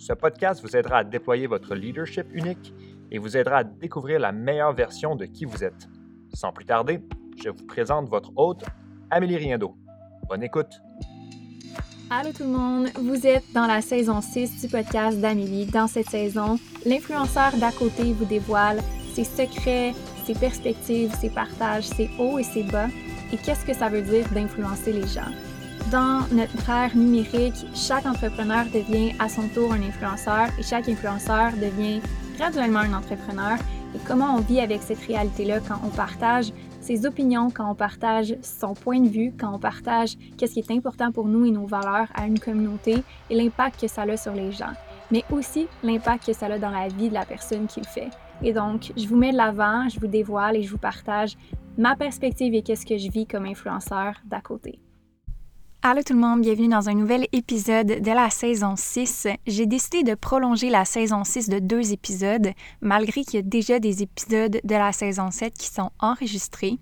ce podcast vous aidera à déployer votre leadership unique et vous aidera à découvrir la meilleure version de qui vous êtes. Sans plus tarder, je vous présente votre hôte, Amélie Riendo. Bonne écoute! Allô tout le monde, vous êtes dans la saison 6 du podcast d'Amélie. Dans cette saison, l'influenceur d'à côté vous dévoile ses secrets, ses perspectives, ses partages, ses hauts et ses bas et qu'est-ce que ça veut dire d'influencer les gens? Dans notre ère numérique, chaque entrepreneur devient à son tour un influenceur et chaque influenceur devient graduellement un entrepreneur. Et comment on vit avec cette réalité-là quand on partage ses opinions, quand on partage son point de vue, quand on partage qu'est-ce qui est important pour nous et nos valeurs à une communauté et l'impact que ça a sur les gens, mais aussi l'impact que ça a dans la vie de la personne qui le fait. Et donc, je vous mets de l'avant, je vous dévoile et je vous partage ma perspective et qu'est-ce que je vis comme influenceur d'à côté. Allô tout le monde, bienvenue dans un nouvel épisode de la saison 6. J'ai décidé de prolonger la saison 6 de deux épisodes, malgré qu'il y a déjà des épisodes de la saison 7 qui sont enregistrés,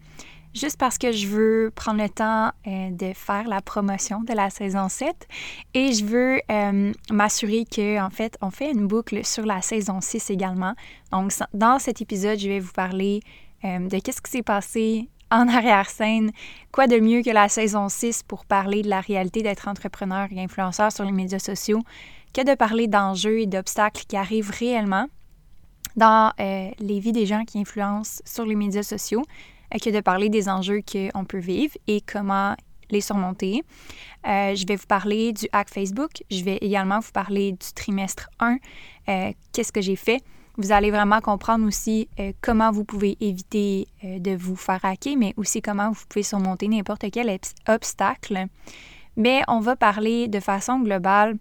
juste parce que je veux prendre le temps euh, de faire la promotion de la saison 7 et je veux euh, m'assurer que en fait, on fait une boucle sur la saison 6 également. Donc dans cet épisode, je vais vous parler euh, de qu'est-ce qui s'est passé en arrière-scène. Quoi de mieux que la saison 6 pour parler de la réalité d'être entrepreneur et influenceur sur les médias sociaux que de parler d'enjeux et d'obstacles qui arrivent réellement dans euh, les vies des gens qui influencent sur les médias sociaux, euh, que de parler des enjeux qu'on peut vivre et comment les surmonter. Euh, je vais vous parler du hack Facebook. Je vais également vous parler du trimestre 1. Qu'est-ce que j'ai fait? Vous allez vraiment comprendre aussi euh, comment vous pouvez éviter euh, de vous faire hacker, mais aussi comment vous pouvez surmonter n'importe quel obstacle. Mais on va parler de façon globale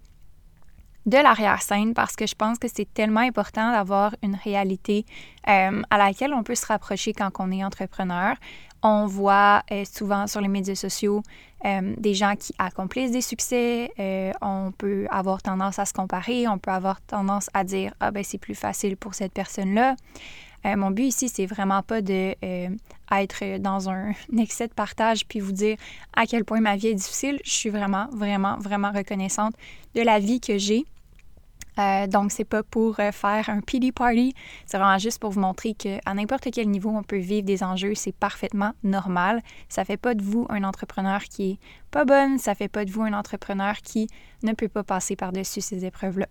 de l'arrière-scène parce que je pense que c'est tellement important d'avoir une réalité euh, à laquelle on peut se rapprocher quand on est entrepreneur. On voit euh, souvent sur les médias sociaux euh, des gens qui accomplissent des succès. Euh, on peut avoir tendance à se comparer. On peut avoir tendance à dire Ah, ben c'est plus facile pour cette personne-là. mon but ici, c'est vraiment pas de être dans un excès de partage puis vous dire à quel point ma vie est difficile. Je suis vraiment, vraiment, vraiment reconnaissante de la vie que j'ai euh, donc, c'est pas pour euh, faire un PD party, c'est vraiment juste pour vous montrer qu'à n'importe quel niveau on peut vivre des enjeux, c'est parfaitement normal. Ça fait pas de vous un entrepreneur qui est pas bonne, ça fait pas de vous un entrepreneur qui ne peut pas passer par-dessus ces épreuves-là.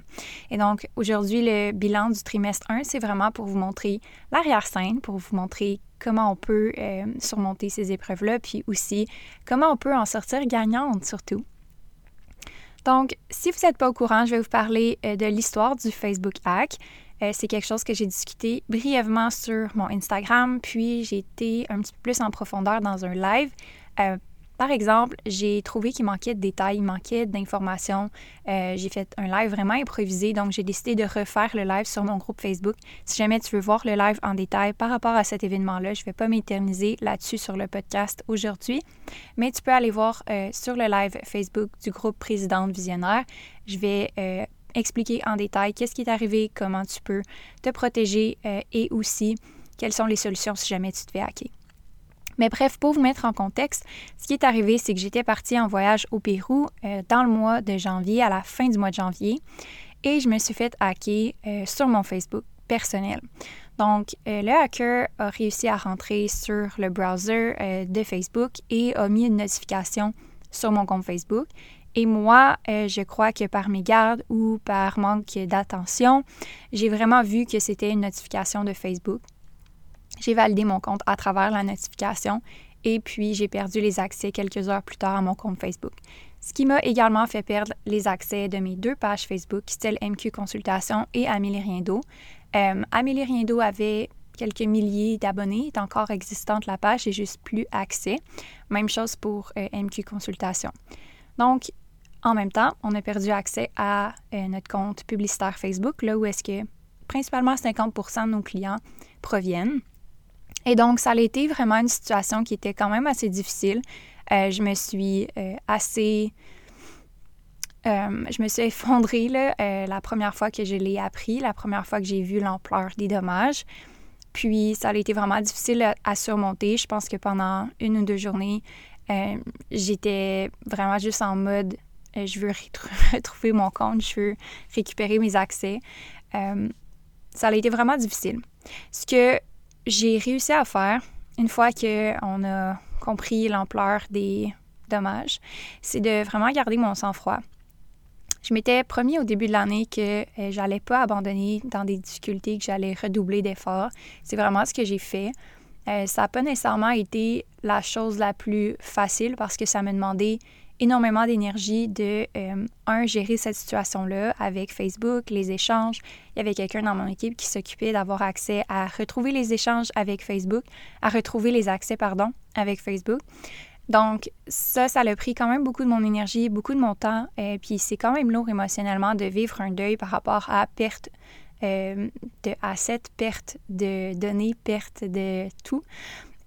Et donc, aujourd'hui, le bilan du trimestre 1, c'est vraiment pour vous montrer l'arrière-scène, pour vous montrer comment on peut euh, surmonter ces épreuves-là, puis aussi comment on peut en sortir gagnante surtout. Donc, si vous n'êtes pas au courant, je vais vous parler euh, de l'histoire du Facebook Hack. Euh, c'est quelque chose que j'ai discuté brièvement sur mon Instagram, puis j'ai été un petit peu plus en profondeur dans un live. Euh, par exemple, j'ai trouvé qu'il manquait de détails, il manquait d'informations. Euh, j'ai fait un live vraiment improvisé, donc j'ai décidé de refaire le live sur mon groupe Facebook. Si jamais tu veux voir le live en détail par rapport à cet événement-là, je ne vais pas m'éterniser là-dessus sur le podcast aujourd'hui, mais tu peux aller voir euh, sur le live Facebook du groupe Présidente Visionnaire. Je vais euh, expliquer en détail qu'est-ce qui est arrivé, comment tu peux te protéger et aussi quelles sont les solutions si jamais tu te fais hacker. Mais bref, pour vous mettre en contexte, ce qui est arrivé, c'est que j'étais partie en voyage au Pérou euh, dans le mois de janvier, à la fin du mois de janvier, et je me suis fait hacker euh, sur mon Facebook personnel. Donc, euh, le hacker a réussi à rentrer sur le browser de Facebook et a mis une notification sur mon compte Facebook. Et moi, je crois que par mes ou par manque d'attention, j'ai vraiment vu que c'était une notification de Facebook. J'ai validé mon compte à travers la notification et puis j'ai perdu les accès quelques heures plus tard à mon compte Facebook. Ce qui m'a également fait perdre les accès de mes deux pages Facebook, celle MQ Consultation et Amélie Riendo. Euh, Amélie Riendo avait quelques milliers d'abonnés, est encore existante la page, j'ai juste plus accès. Même chose pour euh, MQ Consultation. Donc, En même temps, on a perdu accès à euh, notre compte publicitaire Facebook, là où est-ce que principalement 50% de nos clients proviennent. Et donc, ça a été vraiment une situation qui était quand même assez difficile. Euh, je me suis euh, assez... je me suis effondrée la première fois que je l'ai appris, la première fois que j'ai vu l'ampleur des dommages. Puis, ça a été vraiment difficile à surmonter. Je pense que pendant une ou deux journées, j'étais vraiment juste en mode euh, je veux retrouver mon compte, je veux récupérer mes accès. Euh, ça a été vraiment difficile. Ce que j'ai réussi à faire, une fois qu'on a compris l'ampleur des dommages, c'est de vraiment garder mon sang-froid. Je m'étais promis au début de l'année que euh, j'allais pas abandonner dans des difficultés, que j'allais redoubler d'efforts. C'est vraiment ce que j'ai fait. ça n'a pas nécessairement été la chose la plus facile parce que ça m'a demandé énormément d'énergie de, euh, un, gérer cette situation-là avec Facebook, les échanges. Il y avait quelqu'un dans mon équipe qui s'occupait d'avoir accès à retrouver les échanges avec Facebook, à retrouver les accès, pardon, avec Facebook. Donc, ça, ça a pris quand même beaucoup de mon énergie, beaucoup de mon temps. euh, puis, c'est quand même lourd émotionnellement de vivre un deuil par rapport à perte euh, de assets, perte de données, perte de tout.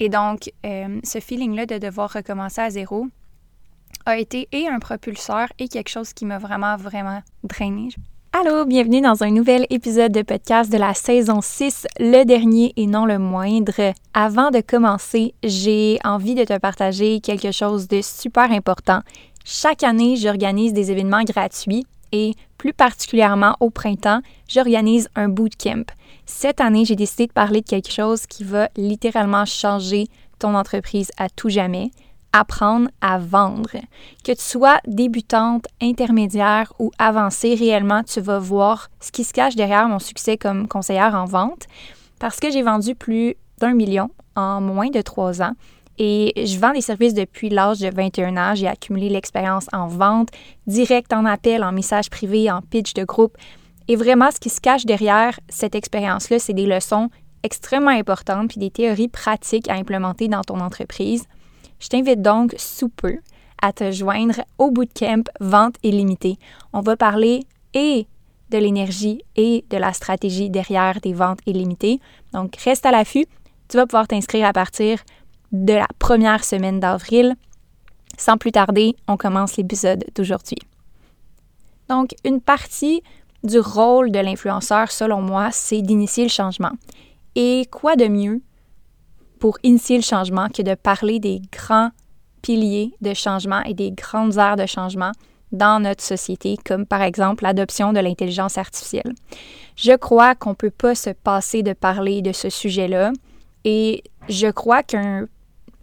Et donc, ce feeling-là de devoir recommencer à zéro, a été et un propulseur et quelque chose qui m'a vraiment, vraiment drainé. Allô, bienvenue dans un nouvel épisode de podcast de la saison 6, le dernier et non le moindre. Avant de commencer, j'ai envie de te partager quelque chose de super important. Chaque année, j'organise des événements gratuits et plus particulièrement au printemps, j'organise un bootcamp. Cette année, j'ai décidé de parler de quelque chose qui va littéralement changer ton entreprise à tout jamais apprendre à vendre. Que tu sois débutante, intermédiaire ou avancée, réellement, tu vas voir ce qui se cache derrière mon succès comme conseillère en vente parce que j'ai vendu plus d'un million en moins de trois ans. Et je vends des services depuis l'âge de 21 ans. J'ai accumulé l'expérience en vente, direct en appel, en message privé, en pitch de groupe. Et vraiment, ce qui se cache derrière cette expérience-là, c'est des leçons extrêmement importantes puis des théories pratiques à implémenter dans ton entreprise. Je t'invite donc sous peu à te joindre au bootcamp Vente illimitée. On va parler et de l'énergie et de la stratégie derrière des ventes illimitées. Donc, reste à l'affût. Tu vas pouvoir t'inscrire à partir de la première semaine d'avril. Sans plus tarder, on commence l'épisode d'aujourd'hui. Donc, une partie du rôle de l'influenceur, selon moi, c'est d'initier le changement. Et quoi de mieux pour initier le changement que de parler des grands piliers de changement et des grandes aires de changement dans notre société, comme par exemple l'adoption de l'intelligence artificielle. Je crois qu'on ne peut pas se passer de parler de ce sujet-là et je crois qu'un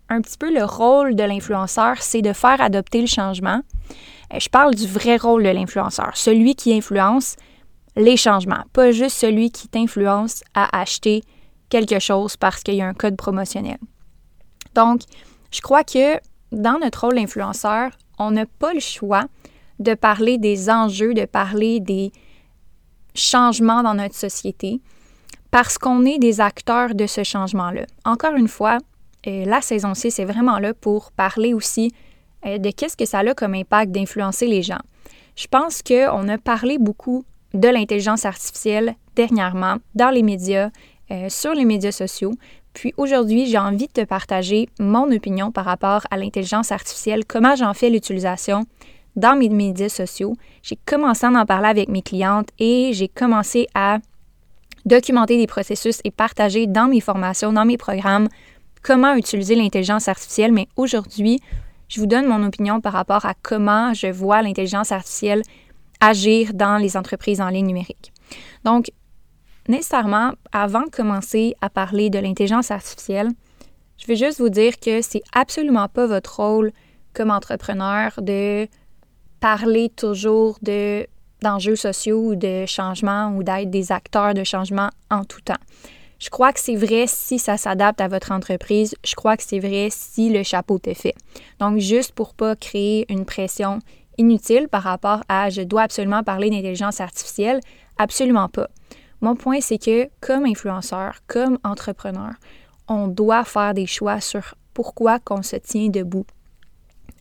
un petit peu le rôle de l'influenceur, c'est de faire adopter le changement. Euh, je parle du vrai rôle de l'influenceur, celui qui influence les changements, pas juste celui qui t'influence à acheter quelque chose parce qu'il y a un code promotionnel. Donc, je crois que dans notre rôle d'influenceur, on n'a pas le choix de parler des enjeux, de parler des changements dans notre société parce qu'on est des acteurs de ce changement-là. Encore une fois, euh, la saison 6 est vraiment là pour parler aussi euh, de qu'est-ce que ça a comme impact d'influencer les gens. Je pense qu'on a parlé beaucoup de l'intelligence artificielle dernièrement dans les médias euh, sur les médias sociaux. Puis aujourd'hui, j'ai envie de te partager mon opinion par rapport à l'intelligence artificielle, comment j'en fais l'utilisation dans mes médias sociaux. J'ai commencé à en parler avec mes clientes et j'ai commencé à documenter des processus et partager dans mes formations, dans mes programmes, comment utiliser l'intelligence artificielle. Mais aujourd'hui, je vous donne mon opinion par rapport à comment je vois l'intelligence artificielle agir dans les entreprises en ligne numérique. Donc, nécessairement, avant de commencer à parler de l'intelligence artificielle, je vais juste vous dire que c'est absolument pas votre rôle comme entrepreneur de parler toujours de d'enjeux sociaux ou de changement ou d'être des acteurs de changement en tout temps. Je crois que c'est vrai si ça s'adapte à votre entreprise. Je crois que c'est vrai si le chapeau est fait. Donc, juste pour pas créer une pression inutile par rapport à je dois absolument parler d'intelligence artificielle, absolument pas. Mon point, c'est que comme influenceur, comme entrepreneur, on doit faire des choix sur pourquoi qu'on se tient debout.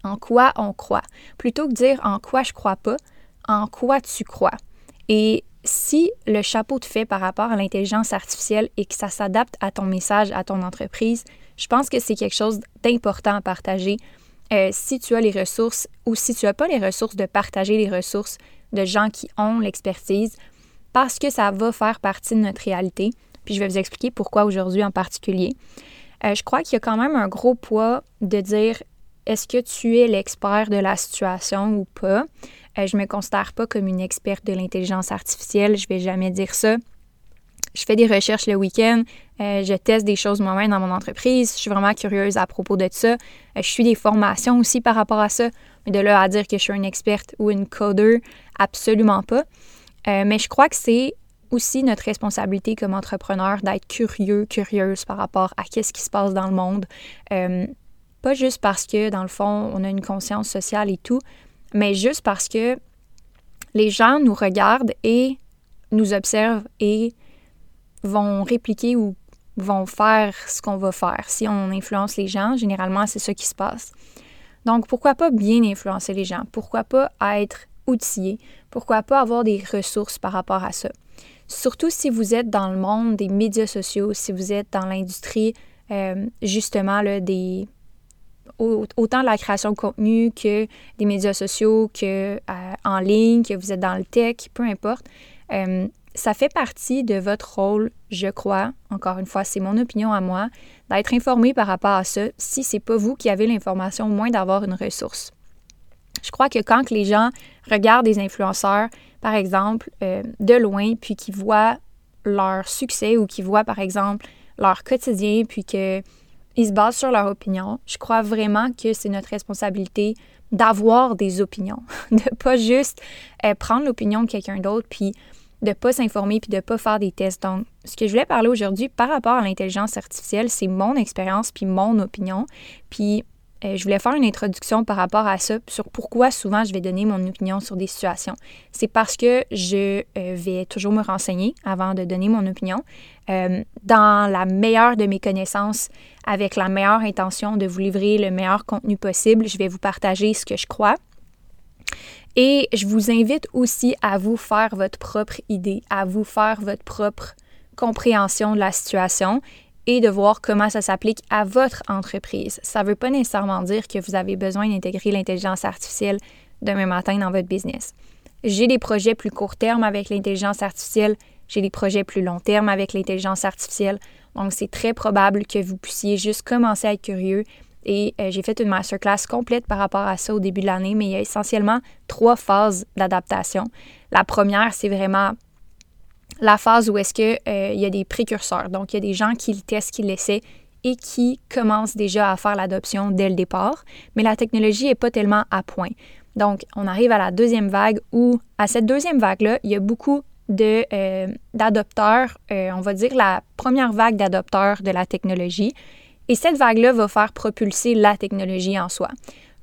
En quoi on croit. Plutôt que dire en quoi je crois pas, en quoi tu crois. Et si le chapeau te fait par rapport à l'intelligence artificielle et que ça s'adapte à ton message, à ton entreprise, je pense que c'est quelque chose d'important à partager. Euh, si tu as les ressources ou si tu n'as pas les ressources, de partager les ressources de gens qui ont l'expertise parce que ça va faire partie de notre réalité. Puis je vais vous expliquer pourquoi aujourd'hui en particulier. Euh, je crois qu'il y a quand même un gros poids de dire est-ce que tu es l'expert de la situation ou pas? Euh, je ne me considère pas comme une experte de l'intelligence artificielle, je ne vais jamais dire ça. Je fais des recherches le week-end, euh, je teste des choses moi-même dans mon entreprise, je suis vraiment curieuse à propos de ça. je suis des formations aussi par rapport à ça, mais de là à dire que je suis une experte ou une coder, absolument pas. Mais je crois que c'est aussi notre responsabilité comme entrepreneur d'être curieux, curieuse par rapport à qu'est-ce qui se passe dans le monde. Pas juste parce que, dans le fond, on a une conscience sociale et tout, mais juste parce que les gens nous regardent et nous observent et vont répliquer ou vont faire ce qu'on va faire. Si on influence les gens, généralement, c'est ça qui se passe. Donc, pourquoi pas bien influencer les gens? Pourquoi pas être outillé? Pourquoi pas avoir des ressources par rapport à ça? Surtout si vous êtes dans le monde des médias sociaux, si vous êtes dans l'industrie, euh, justement, là, des, autant la création de contenu que des médias sociaux, que euh, en ligne, que vous êtes dans le tech, peu importe. Euh, ça fait partie de votre rôle, je crois, encore une fois, c'est mon opinion à moi, d'être informé par rapport à ça. Si c'est pas vous qui avez l'information, au moins d'avoir une ressource. Je crois que quand les gens regardent des influenceurs, par exemple, euh, de loin, puis qu'ils voient leur succès ou qu'ils voient, par exemple, leur quotidien, puis que ils se basent sur leur opinion. Je crois vraiment que c'est notre responsabilité d'avoir des opinions, de pas juste euh, prendre l'opinion de quelqu'un d'autre puis de pas s'informer puis de pas faire des tests. Donc, ce que je voulais parler aujourd'hui par rapport à l'intelligence artificielle, c'est mon expérience puis mon opinion. Puis je voulais faire une introduction par rapport à ça, sur pourquoi souvent je vais donner mon opinion sur des situations. C'est parce que je euh, vais toujours me renseigner avant de donner mon opinion, euh, dans la meilleure de mes connaissances, avec la meilleure intention de vous livrer le meilleur contenu possible. Je vais vous partager ce que je crois. Et je vous invite aussi à vous faire votre propre idée, à vous faire votre propre compréhension de la situation et de voir comment ça s'applique à votre entreprise. Ça ne veut pas nécessairement dire que vous avez besoin d'intégrer l'intelligence artificielle demain matin dans votre business. J'ai des projets plus court terme avec l'intelligence artificielle, j'ai des projets plus long terme avec l'intelligence artificielle. Donc, c'est très probable que vous puissiez juste commencer à être curieux. Et euh, j'ai fait une masterclass complète par rapport à ça au début de l'année, mais il y a essentiellement trois phases d'adaptation. La première, c'est vraiment la phase où est-ce qu'il euh, y a des précurseurs. Donc, il y a des gens qui le testent, qui l'essaient et qui commencent déjà à faire l'adoption dès le départ, mais la technologie n'est pas tellement à point. Donc, on arrive à la deuxième vague où, à cette deuxième vague-là, il y a beaucoup euh, d'adopteurs, euh, on va dire la première vague d'adopteurs de la technologie. Et cette vague-là va faire propulser la technologie en soi.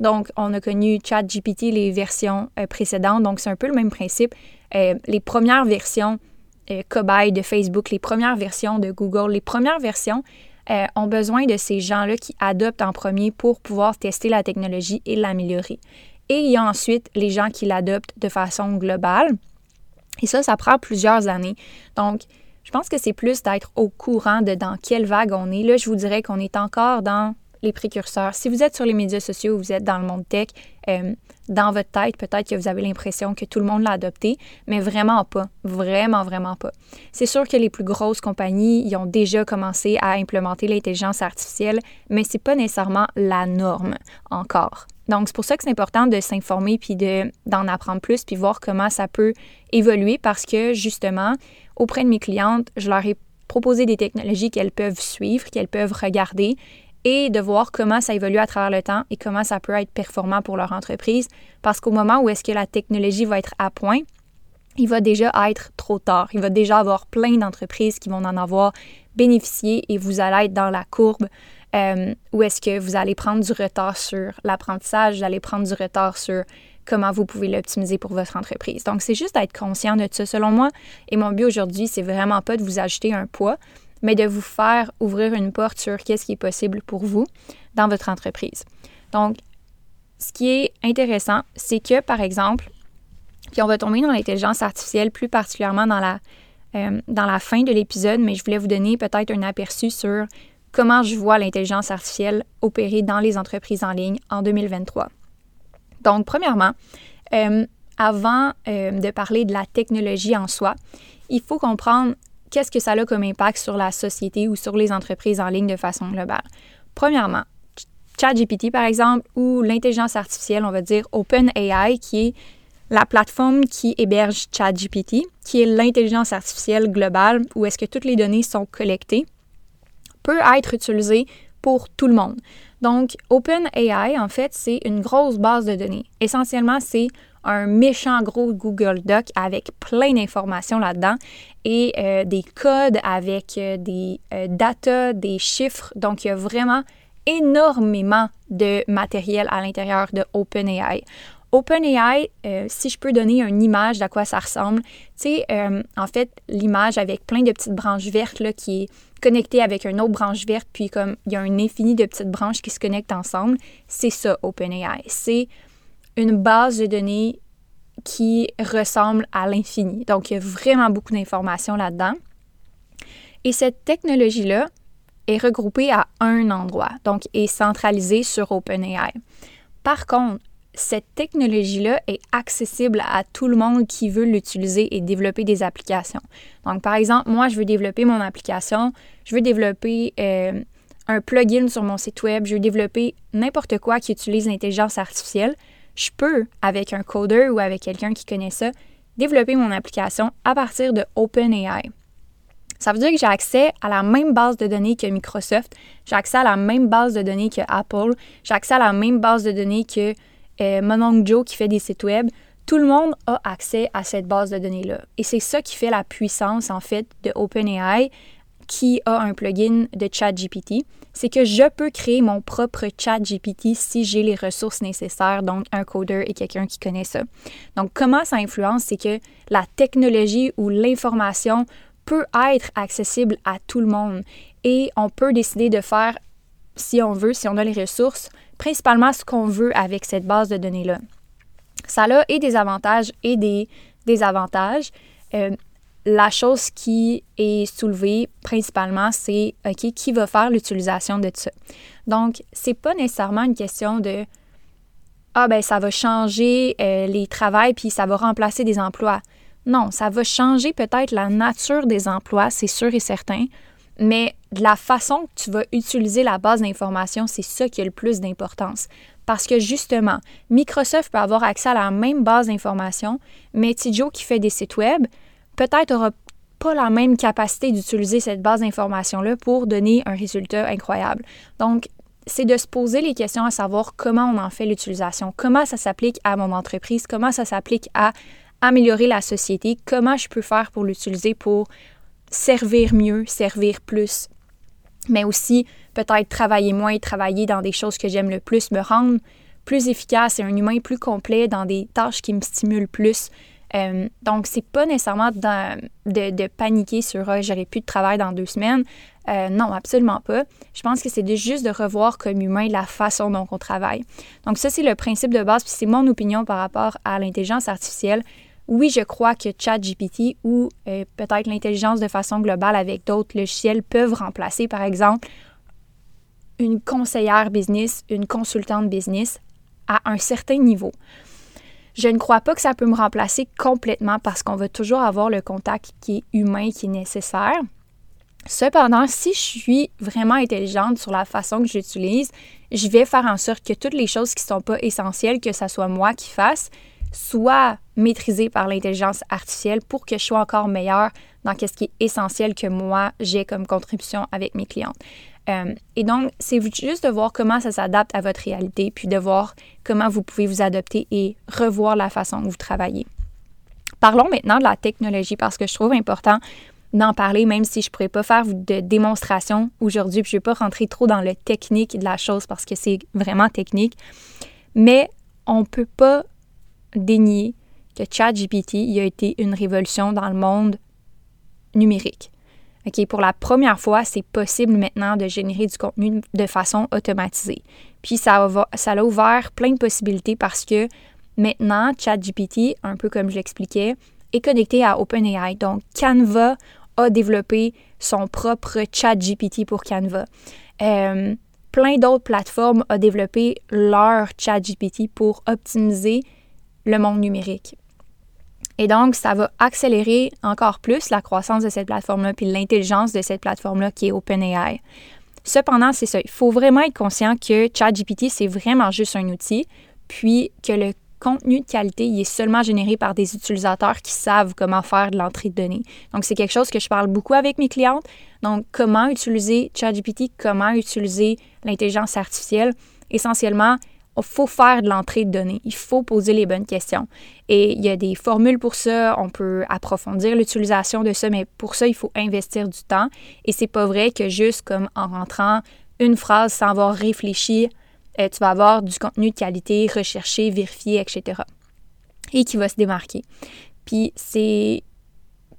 Donc, on a connu ChatGPT, les versions précédentes, donc c'est un peu le même principe. les premières versions euh, cobayes de Facebook, les premières versions de Google, les premières versions euh, ont besoin de ces gens-là qui adoptent en premier pour pouvoir tester la technologie et l'améliorer. Et il y a ensuite les gens qui l'adoptent de façon globale. Et ça, ça prend plusieurs années. Donc, je pense que c'est plus d'être au courant de dans quelle vague on est. Là, je vous dirais qu'on est encore dans les précurseurs. Si vous êtes sur les médias sociaux, vous êtes dans le monde tech, euh, dans votre tête, peut-être que vous avez l'impression que tout le monde l'a adopté, mais vraiment pas. Vraiment, vraiment pas. C'est sûr que les plus grosses compagnies y ont déjà commencé à implémenter l'intelligence artificielle, mais c'est pas nécessairement la norme encore. Donc, c'est pour ça que c'est important de s'informer puis d'en apprendre plus puis voir comment ça peut évoluer parce que, justement, auprès de mes clientes, je leur ai proposé des technologies qu'elles peuvent suivre, qu'elles peuvent regarder et de voir comment ça évolue à travers le temps et comment ça peut être performant pour leur entreprise. Parce qu'au moment où est-ce que la technologie va être à point, il va déjà être trop tard. Il va déjà avoir plein d'entreprises qui vont en avoir bénéficié et vous allez être dans la courbe euh, où est-ce que vous allez prendre du retard sur l'apprentissage, vous allez prendre du retard sur comment vous pouvez l'optimiser pour votre entreprise. Donc, c'est juste d'être conscient de ça, selon moi. Et mon but aujourd'hui, c'est vraiment pas de vous ajouter un poids, mais de vous faire ouvrir une porte sur qu'est-ce qui est possible pour vous dans votre entreprise. Donc, ce qui est intéressant, c'est que, par exemple, puis on va tomber dans l'intelligence artificielle plus particulièrement dans la, euh, dans la fin de l'épisode, mais je voulais vous donner peut-être un aperçu sur comment je vois l'intelligence artificielle opérer dans les entreprises en ligne en 2023. Donc, premièrement, euh, avant euh, de parler de la technologie en soi, il faut comprendre qu'est-ce que ça a comme impact sur la société ou sur les entreprises en ligne de façon globale? Premièrement, ChatGPT, par exemple, ou l'intelligence artificielle, on va dire OpenAI, qui est la plateforme qui héberge ChatGPT, qui est l'intelligence artificielle globale, où est-ce que toutes les données sont collectées, peut être utilisée pour tout le monde. Donc, OpenAI, en fait, c'est une grosse base de données. Essentiellement, c'est un méchant gros Google Doc avec plein d'informations là-dedans et euh, des codes avec euh, des euh, data, des chiffres. Donc, il y a vraiment énormément de matériel à l'intérieur de OpenAI. OpenAI, si je peux donner une image d'à quoi ça ressemble, tu sais, en fait, l'image avec plein de petites branches vertes là, qui est connectée avec une autre branche verte, puis comme il y a un infini de petites branches qui se connectent ensemble, c'est ça OpenAI. C'est une base de données qui ressemble à l'infini. Donc, il y a vraiment beaucoup d'informations là-dedans. Et cette technologie-là est regroupée à un endroit, donc est centralisée sur OpenAI. Par contre, cette technologie-là est accessible à tout le monde qui veut l'utiliser et développer des applications. Donc, par exemple, moi, je veux développer mon application, je veux développer euh, un plugin sur mon site web, je veux développer n'importe quoi qui utilise l'intelligence artificielle je peux, avec un coder ou avec quelqu'un qui connaît ça, développer mon application à partir de OpenAI. Ça veut dire que j'ai accès à la même base de données que Microsoft, j'ai accès à la même base de données que Apple, j'ai accès à la même base de données que euh, Joe qui fait des sites web. Tout le monde a accès à cette base de données-là. Et c'est ça qui fait la puissance, en fait, de OpenAI qui a un plugin de ChatGPT, c'est que je peux créer mon propre ChatGPT si j'ai les ressources nécessaires, donc un codeur et quelqu'un qui connaît ça. Donc, comment ça influence, c'est que la technologie ou l'information peut être accessible à tout le monde et on peut décider de faire, si on veut, si on a les ressources, principalement ce qu'on veut avec cette base de données-là. Ça a et des avantages et des désavantages. Euh, la chose qui est soulevée principalement, c'est OK, qui va faire l'utilisation de ça? Donc, c'est pas nécessairement une question de Ah, ben, ça va changer euh, les travails puis ça va remplacer des emplois. Non, ça va changer peut-être la nature des emplois, c'est sûr et certain, mais la façon que tu vas utiliser la base d'information, c'est ça qui a le plus d'importance. Parce que justement, Microsoft peut avoir accès à la même base d'information, mais Tidjo qui fait des sites web, peut-être n'aura pas la même capacité d'utiliser cette base d'information-là pour donner un résultat incroyable. Donc, c'est de se poser les questions à savoir comment on en fait l'utilisation, comment ça s'applique à mon entreprise, comment ça s'applique à améliorer la société, comment je peux faire pour l'utiliser pour servir mieux, servir plus, mais aussi peut-être travailler moins, travailler dans des choses que j'aime le plus, me rendre plus efficace et un humain plus complet dans des tâches qui me stimulent plus, euh, donc, c'est pas nécessairement de, paniquer sur ah, j'aurai plus de travail dans deux semaines. Euh, non, absolument pas. Je pense que c'est juste de revoir comme humain la façon dont on travaille. Donc, ça, c'est le principe de base, puis c'est mon opinion par rapport à l'intelligence artificielle. Oui, je crois que ChatGPT ou euh, peut-être l'intelligence de façon globale avec d'autres logiciels peuvent remplacer, par exemple, une conseillère business, une consultante business à un certain niveau. Je ne crois pas que ça peut me remplacer complètement parce qu'on va toujours avoir le contact qui est humain, qui est nécessaire. Cependant, si je suis vraiment intelligente sur la façon que j'utilise, je vais faire en sorte que toutes les choses qui ne sont pas essentielles, que ce soit moi qui fasse, soient maîtrisées par l'intelligence artificielle pour que je sois encore meilleure dans ce qui est essentiel que moi j'ai comme contribution avec mes clientes. Euh, et donc, c'est juste de voir comment ça s'adapte à votre réalité, puis de voir comment vous pouvez vous adapter et revoir la façon dont vous travaillez. Parlons maintenant de la technologie parce que je trouve important d'en parler, même si je ne pourrais pas faire de démonstration aujourd'hui, puis je ne vais pas rentrer trop dans le technique de la chose parce que c'est vraiment technique. Mais on ne peut pas dénier que ChatGPT a été une révolution dans le monde numérique. Pour la première fois, c'est possible maintenant de générer du contenu de façon automatisée. Puis ça a, ça a ouvert plein de possibilités parce que maintenant, ChatGPT, un peu comme je l'expliquais, est connecté à OpenAI. Donc, Canva a développé son propre ChatGPT pour Canva. Euh, plein d'autres plateformes ont développé leur ChatGPT pour optimiser le monde numérique. Et donc, ça va accélérer encore plus la croissance de cette plateforme-là, puis l'intelligence de cette plateforme-là qui est OpenAI. Cependant, c'est ça. Il faut vraiment être conscient que ChatGPT, c'est vraiment juste un outil, puis que le contenu de qualité, il est seulement généré par des utilisateurs qui savent comment faire de l'entrée de données. Donc, c'est quelque chose que je parle beaucoup avec mes clientes. Donc, comment utiliser ChatGPT, comment utiliser l'intelligence artificielle? Essentiellement, il faut faire de l'entrée de données. Il faut poser les bonnes questions. Et il y a des formules pour ça. On peut approfondir l'utilisation de ça, mais pour ça, il faut investir du temps. Et c'est pas vrai que juste comme en rentrant une phrase sans avoir réfléchi, euh, tu vas avoir du contenu de qualité recherché, vérifié, etc. Et qui va se démarquer. Puis c'est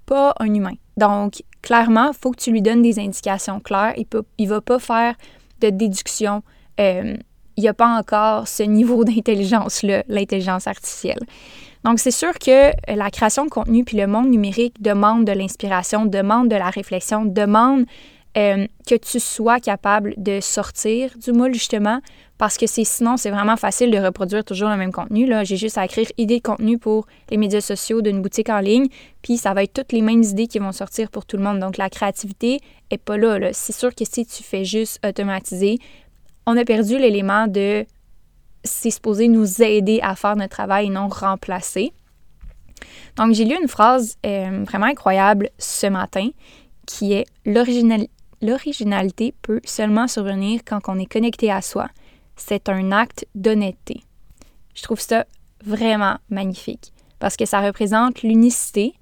pas un humain. Donc, clairement, il faut que tu lui donnes des indications claires. Il ne il va pas faire de déduction. Euh, il n'y a pas encore ce niveau d'intelligence-là, l'intelligence artificielle. Donc, c'est sûr que la création de contenu puis le monde numérique demande de l'inspiration, demande de la réflexion, demande euh, que tu sois capable de sortir du moule, justement, parce que c'est sinon, c'est vraiment facile de reproduire toujours le même contenu. Là. J'ai juste à écrire idée de contenu pour les médias sociaux d'une boutique en ligne, puis ça va être toutes les mêmes idées qui vont sortir pour tout le monde. Donc, la créativité est pas là. C'est sûr que si tu fais juste automatiser, on a perdu l'élément de c'est supposé nous aider à faire notre travail et non remplacer. Donc, j'ai lu une phrase euh, vraiment incroyable ce matin qui est L'originalité peut seulement survenir quand on est connecté à soi. C'est un acte d'honnêteté. Je trouve ça vraiment magnifique parce que ça représente l'unicité,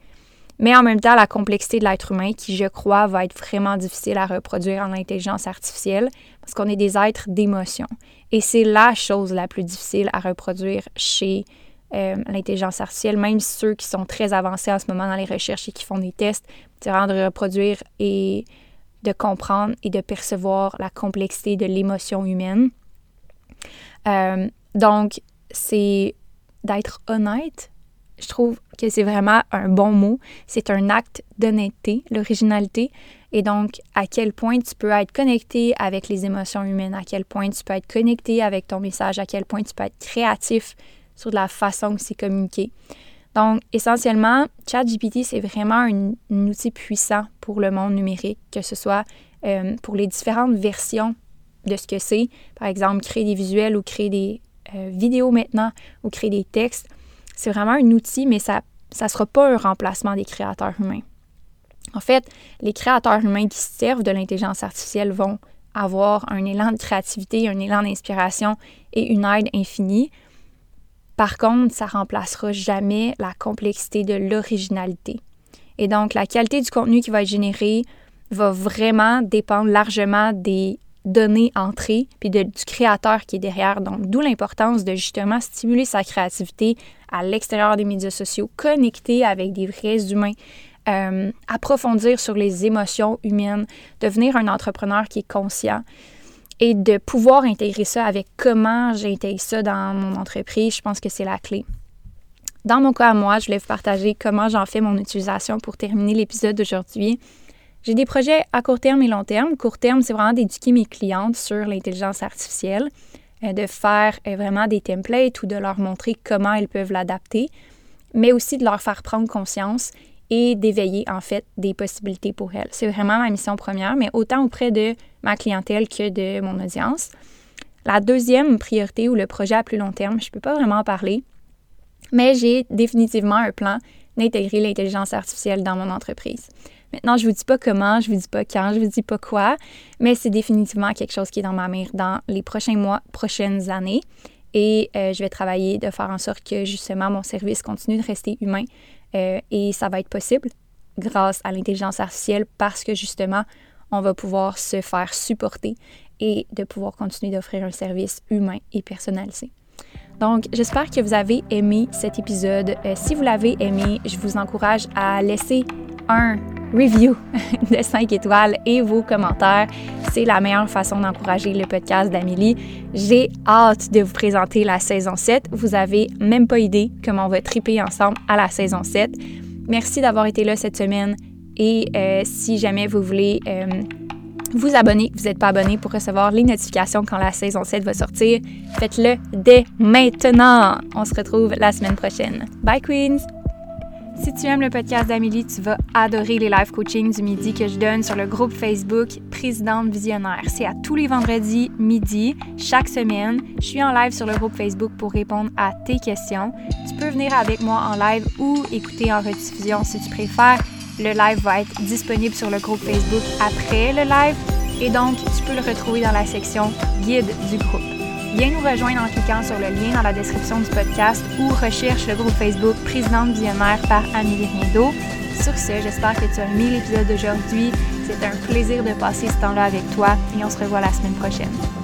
mais en même temps la complexité de l'être humain qui, je crois, va être vraiment difficile à reproduire en intelligence artificielle parce qu'on est des êtres d'émotion. Et c'est la chose la plus difficile à reproduire chez euh, l'intelligence artificielle, même ceux qui sont très avancés en ce moment dans les recherches et qui font des tests, c'est vraiment de reproduire et de comprendre et de percevoir la complexité de l'émotion humaine. Euh, donc, c'est d'être honnête je trouve que c'est vraiment un bon mot. C'est un acte d'honnêteté, l'originalité. Et donc, à quel point tu peux être connecté avec les émotions humaines, à quel point tu peux être connecté avec ton message, à quel point tu peux être créatif sur la façon que c'est communiqué. Donc, essentiellement, ChatGPT, c'est vraiment un, outil puissant pour le monde numérique, que ce soit euh, pour les différentes versions de ce que c'est. Par exemple, créer des visuels ou créer des euh, vidéos maintenant ou créer des textes. C'est vraiment un outil, mais ça ne sera pas un remplacement des créateurs humains. En fait, les créateurs humains qui servent de l'intelligence artificielle vont avoir un élan de créativité, un élan d'inspiration et une aide infinie. Par contre, ça remplacera jamais la complexité de l'originalité. Et donc, la qualité du contenu qui va être généré va vraiment dépendre largement des données entrées, puis du créateur qui est derrière. Donc, d'où l'importance de justement stimuler sa créativité à l'extérieur des médias sociaux, connecter avec des vrais humains, euh, approfondir sur les émotions humaines, devenir un entrepreneur qui est conscient et de pouvoir intégrer ça avec comment j'intègre ça dans mon entreprise, je pense que c'est la clé. Dans mon cas à moi, je voulais vous partager comment j'en fais mon utilisation pour terminer l'épisode d'aujourd'hui. J'ai des projets à court terme et long terme. Court terme, c'est vraiment d'éduquer mes clientes sur l'intelligence artificielle, euh, de faire euh, vraiment des templates ou de leur montrer comment elles peuvent l'adapter, mais aussi de leur faire prendre conscience et d'éveiller en fait des possibilités pour elles. C'est vraiment ma mission première, mais autant auprès de ma clientèle que de mon audience. La deuxième priorité ou le projet à plus long terme, je ne peux pas vraiment en parler, mais j'ai définitivement un plan d'intégrer l'intelligence artificielle dans mon entreprise. Maintenant, je vous dis pas comment, je vous dis pas quand, je vous dis pas quoi, mais c'est définitivement quelque chose qui est dans ma mire dans les prochains mois, prochaines années. Et euh, je vais travailler de faire en sorte que justement mon service continue de rester humain. Euh, et ça va être possible grâce à l'intelligence artificielle parce que justement, on va pouvoir se faire supporter et de pouvoir continuer d'offrir un service humain et personnalisé. Donc, j'espère que vous avez aimé cet épisode. Euh, si vous l'avez aimé, je vous encourage à laisser review de 5 étoiles et vos commentaires. C'est la meilleure façon d'encourager le podcast d'Amélie. J'ai hâte de vous présenter la saison 7. Vous avez même pas idée comment on va triper ensemble à la saison 7. Merci d'avoir été là cette semaine et euh, si jamais vous voulez euh, vous abonner, vous n'êtes pas abonné pour recevoir les notifications quand la saison 7 va sortir, faites-le dès maintenant. On se retrouve la semaine prochaine. Bye Queens! Si tu aimes le podcast d'Amélie, tu vas adorer les live coaching du midi que je donne sur le groupe Facebook Présidente Visionnaire. C'est à tous les vendredis midi, chaque semaine. Je suis en live sur le groupe Facebook pour répondre à tes questions. Tu peux venir avec moi en live ou écouter en rediffusion si tu préfères. Le live va être disponible sur le groupe Facebook après le live et donc tu peux le retrouver dans la section guide du groupe. Viens nous rejoindre en cliquant sur le lien dans la description du podcast ou recherche le groupe Facebook Présidente Visionnaire par Amélie Riendo. Sur ce, j'espère que tu as aimé l'épisode d'aujourd'hui. C'est un plaisir de passer ce temps-là avec toi et on se revoit la semaine prochaine.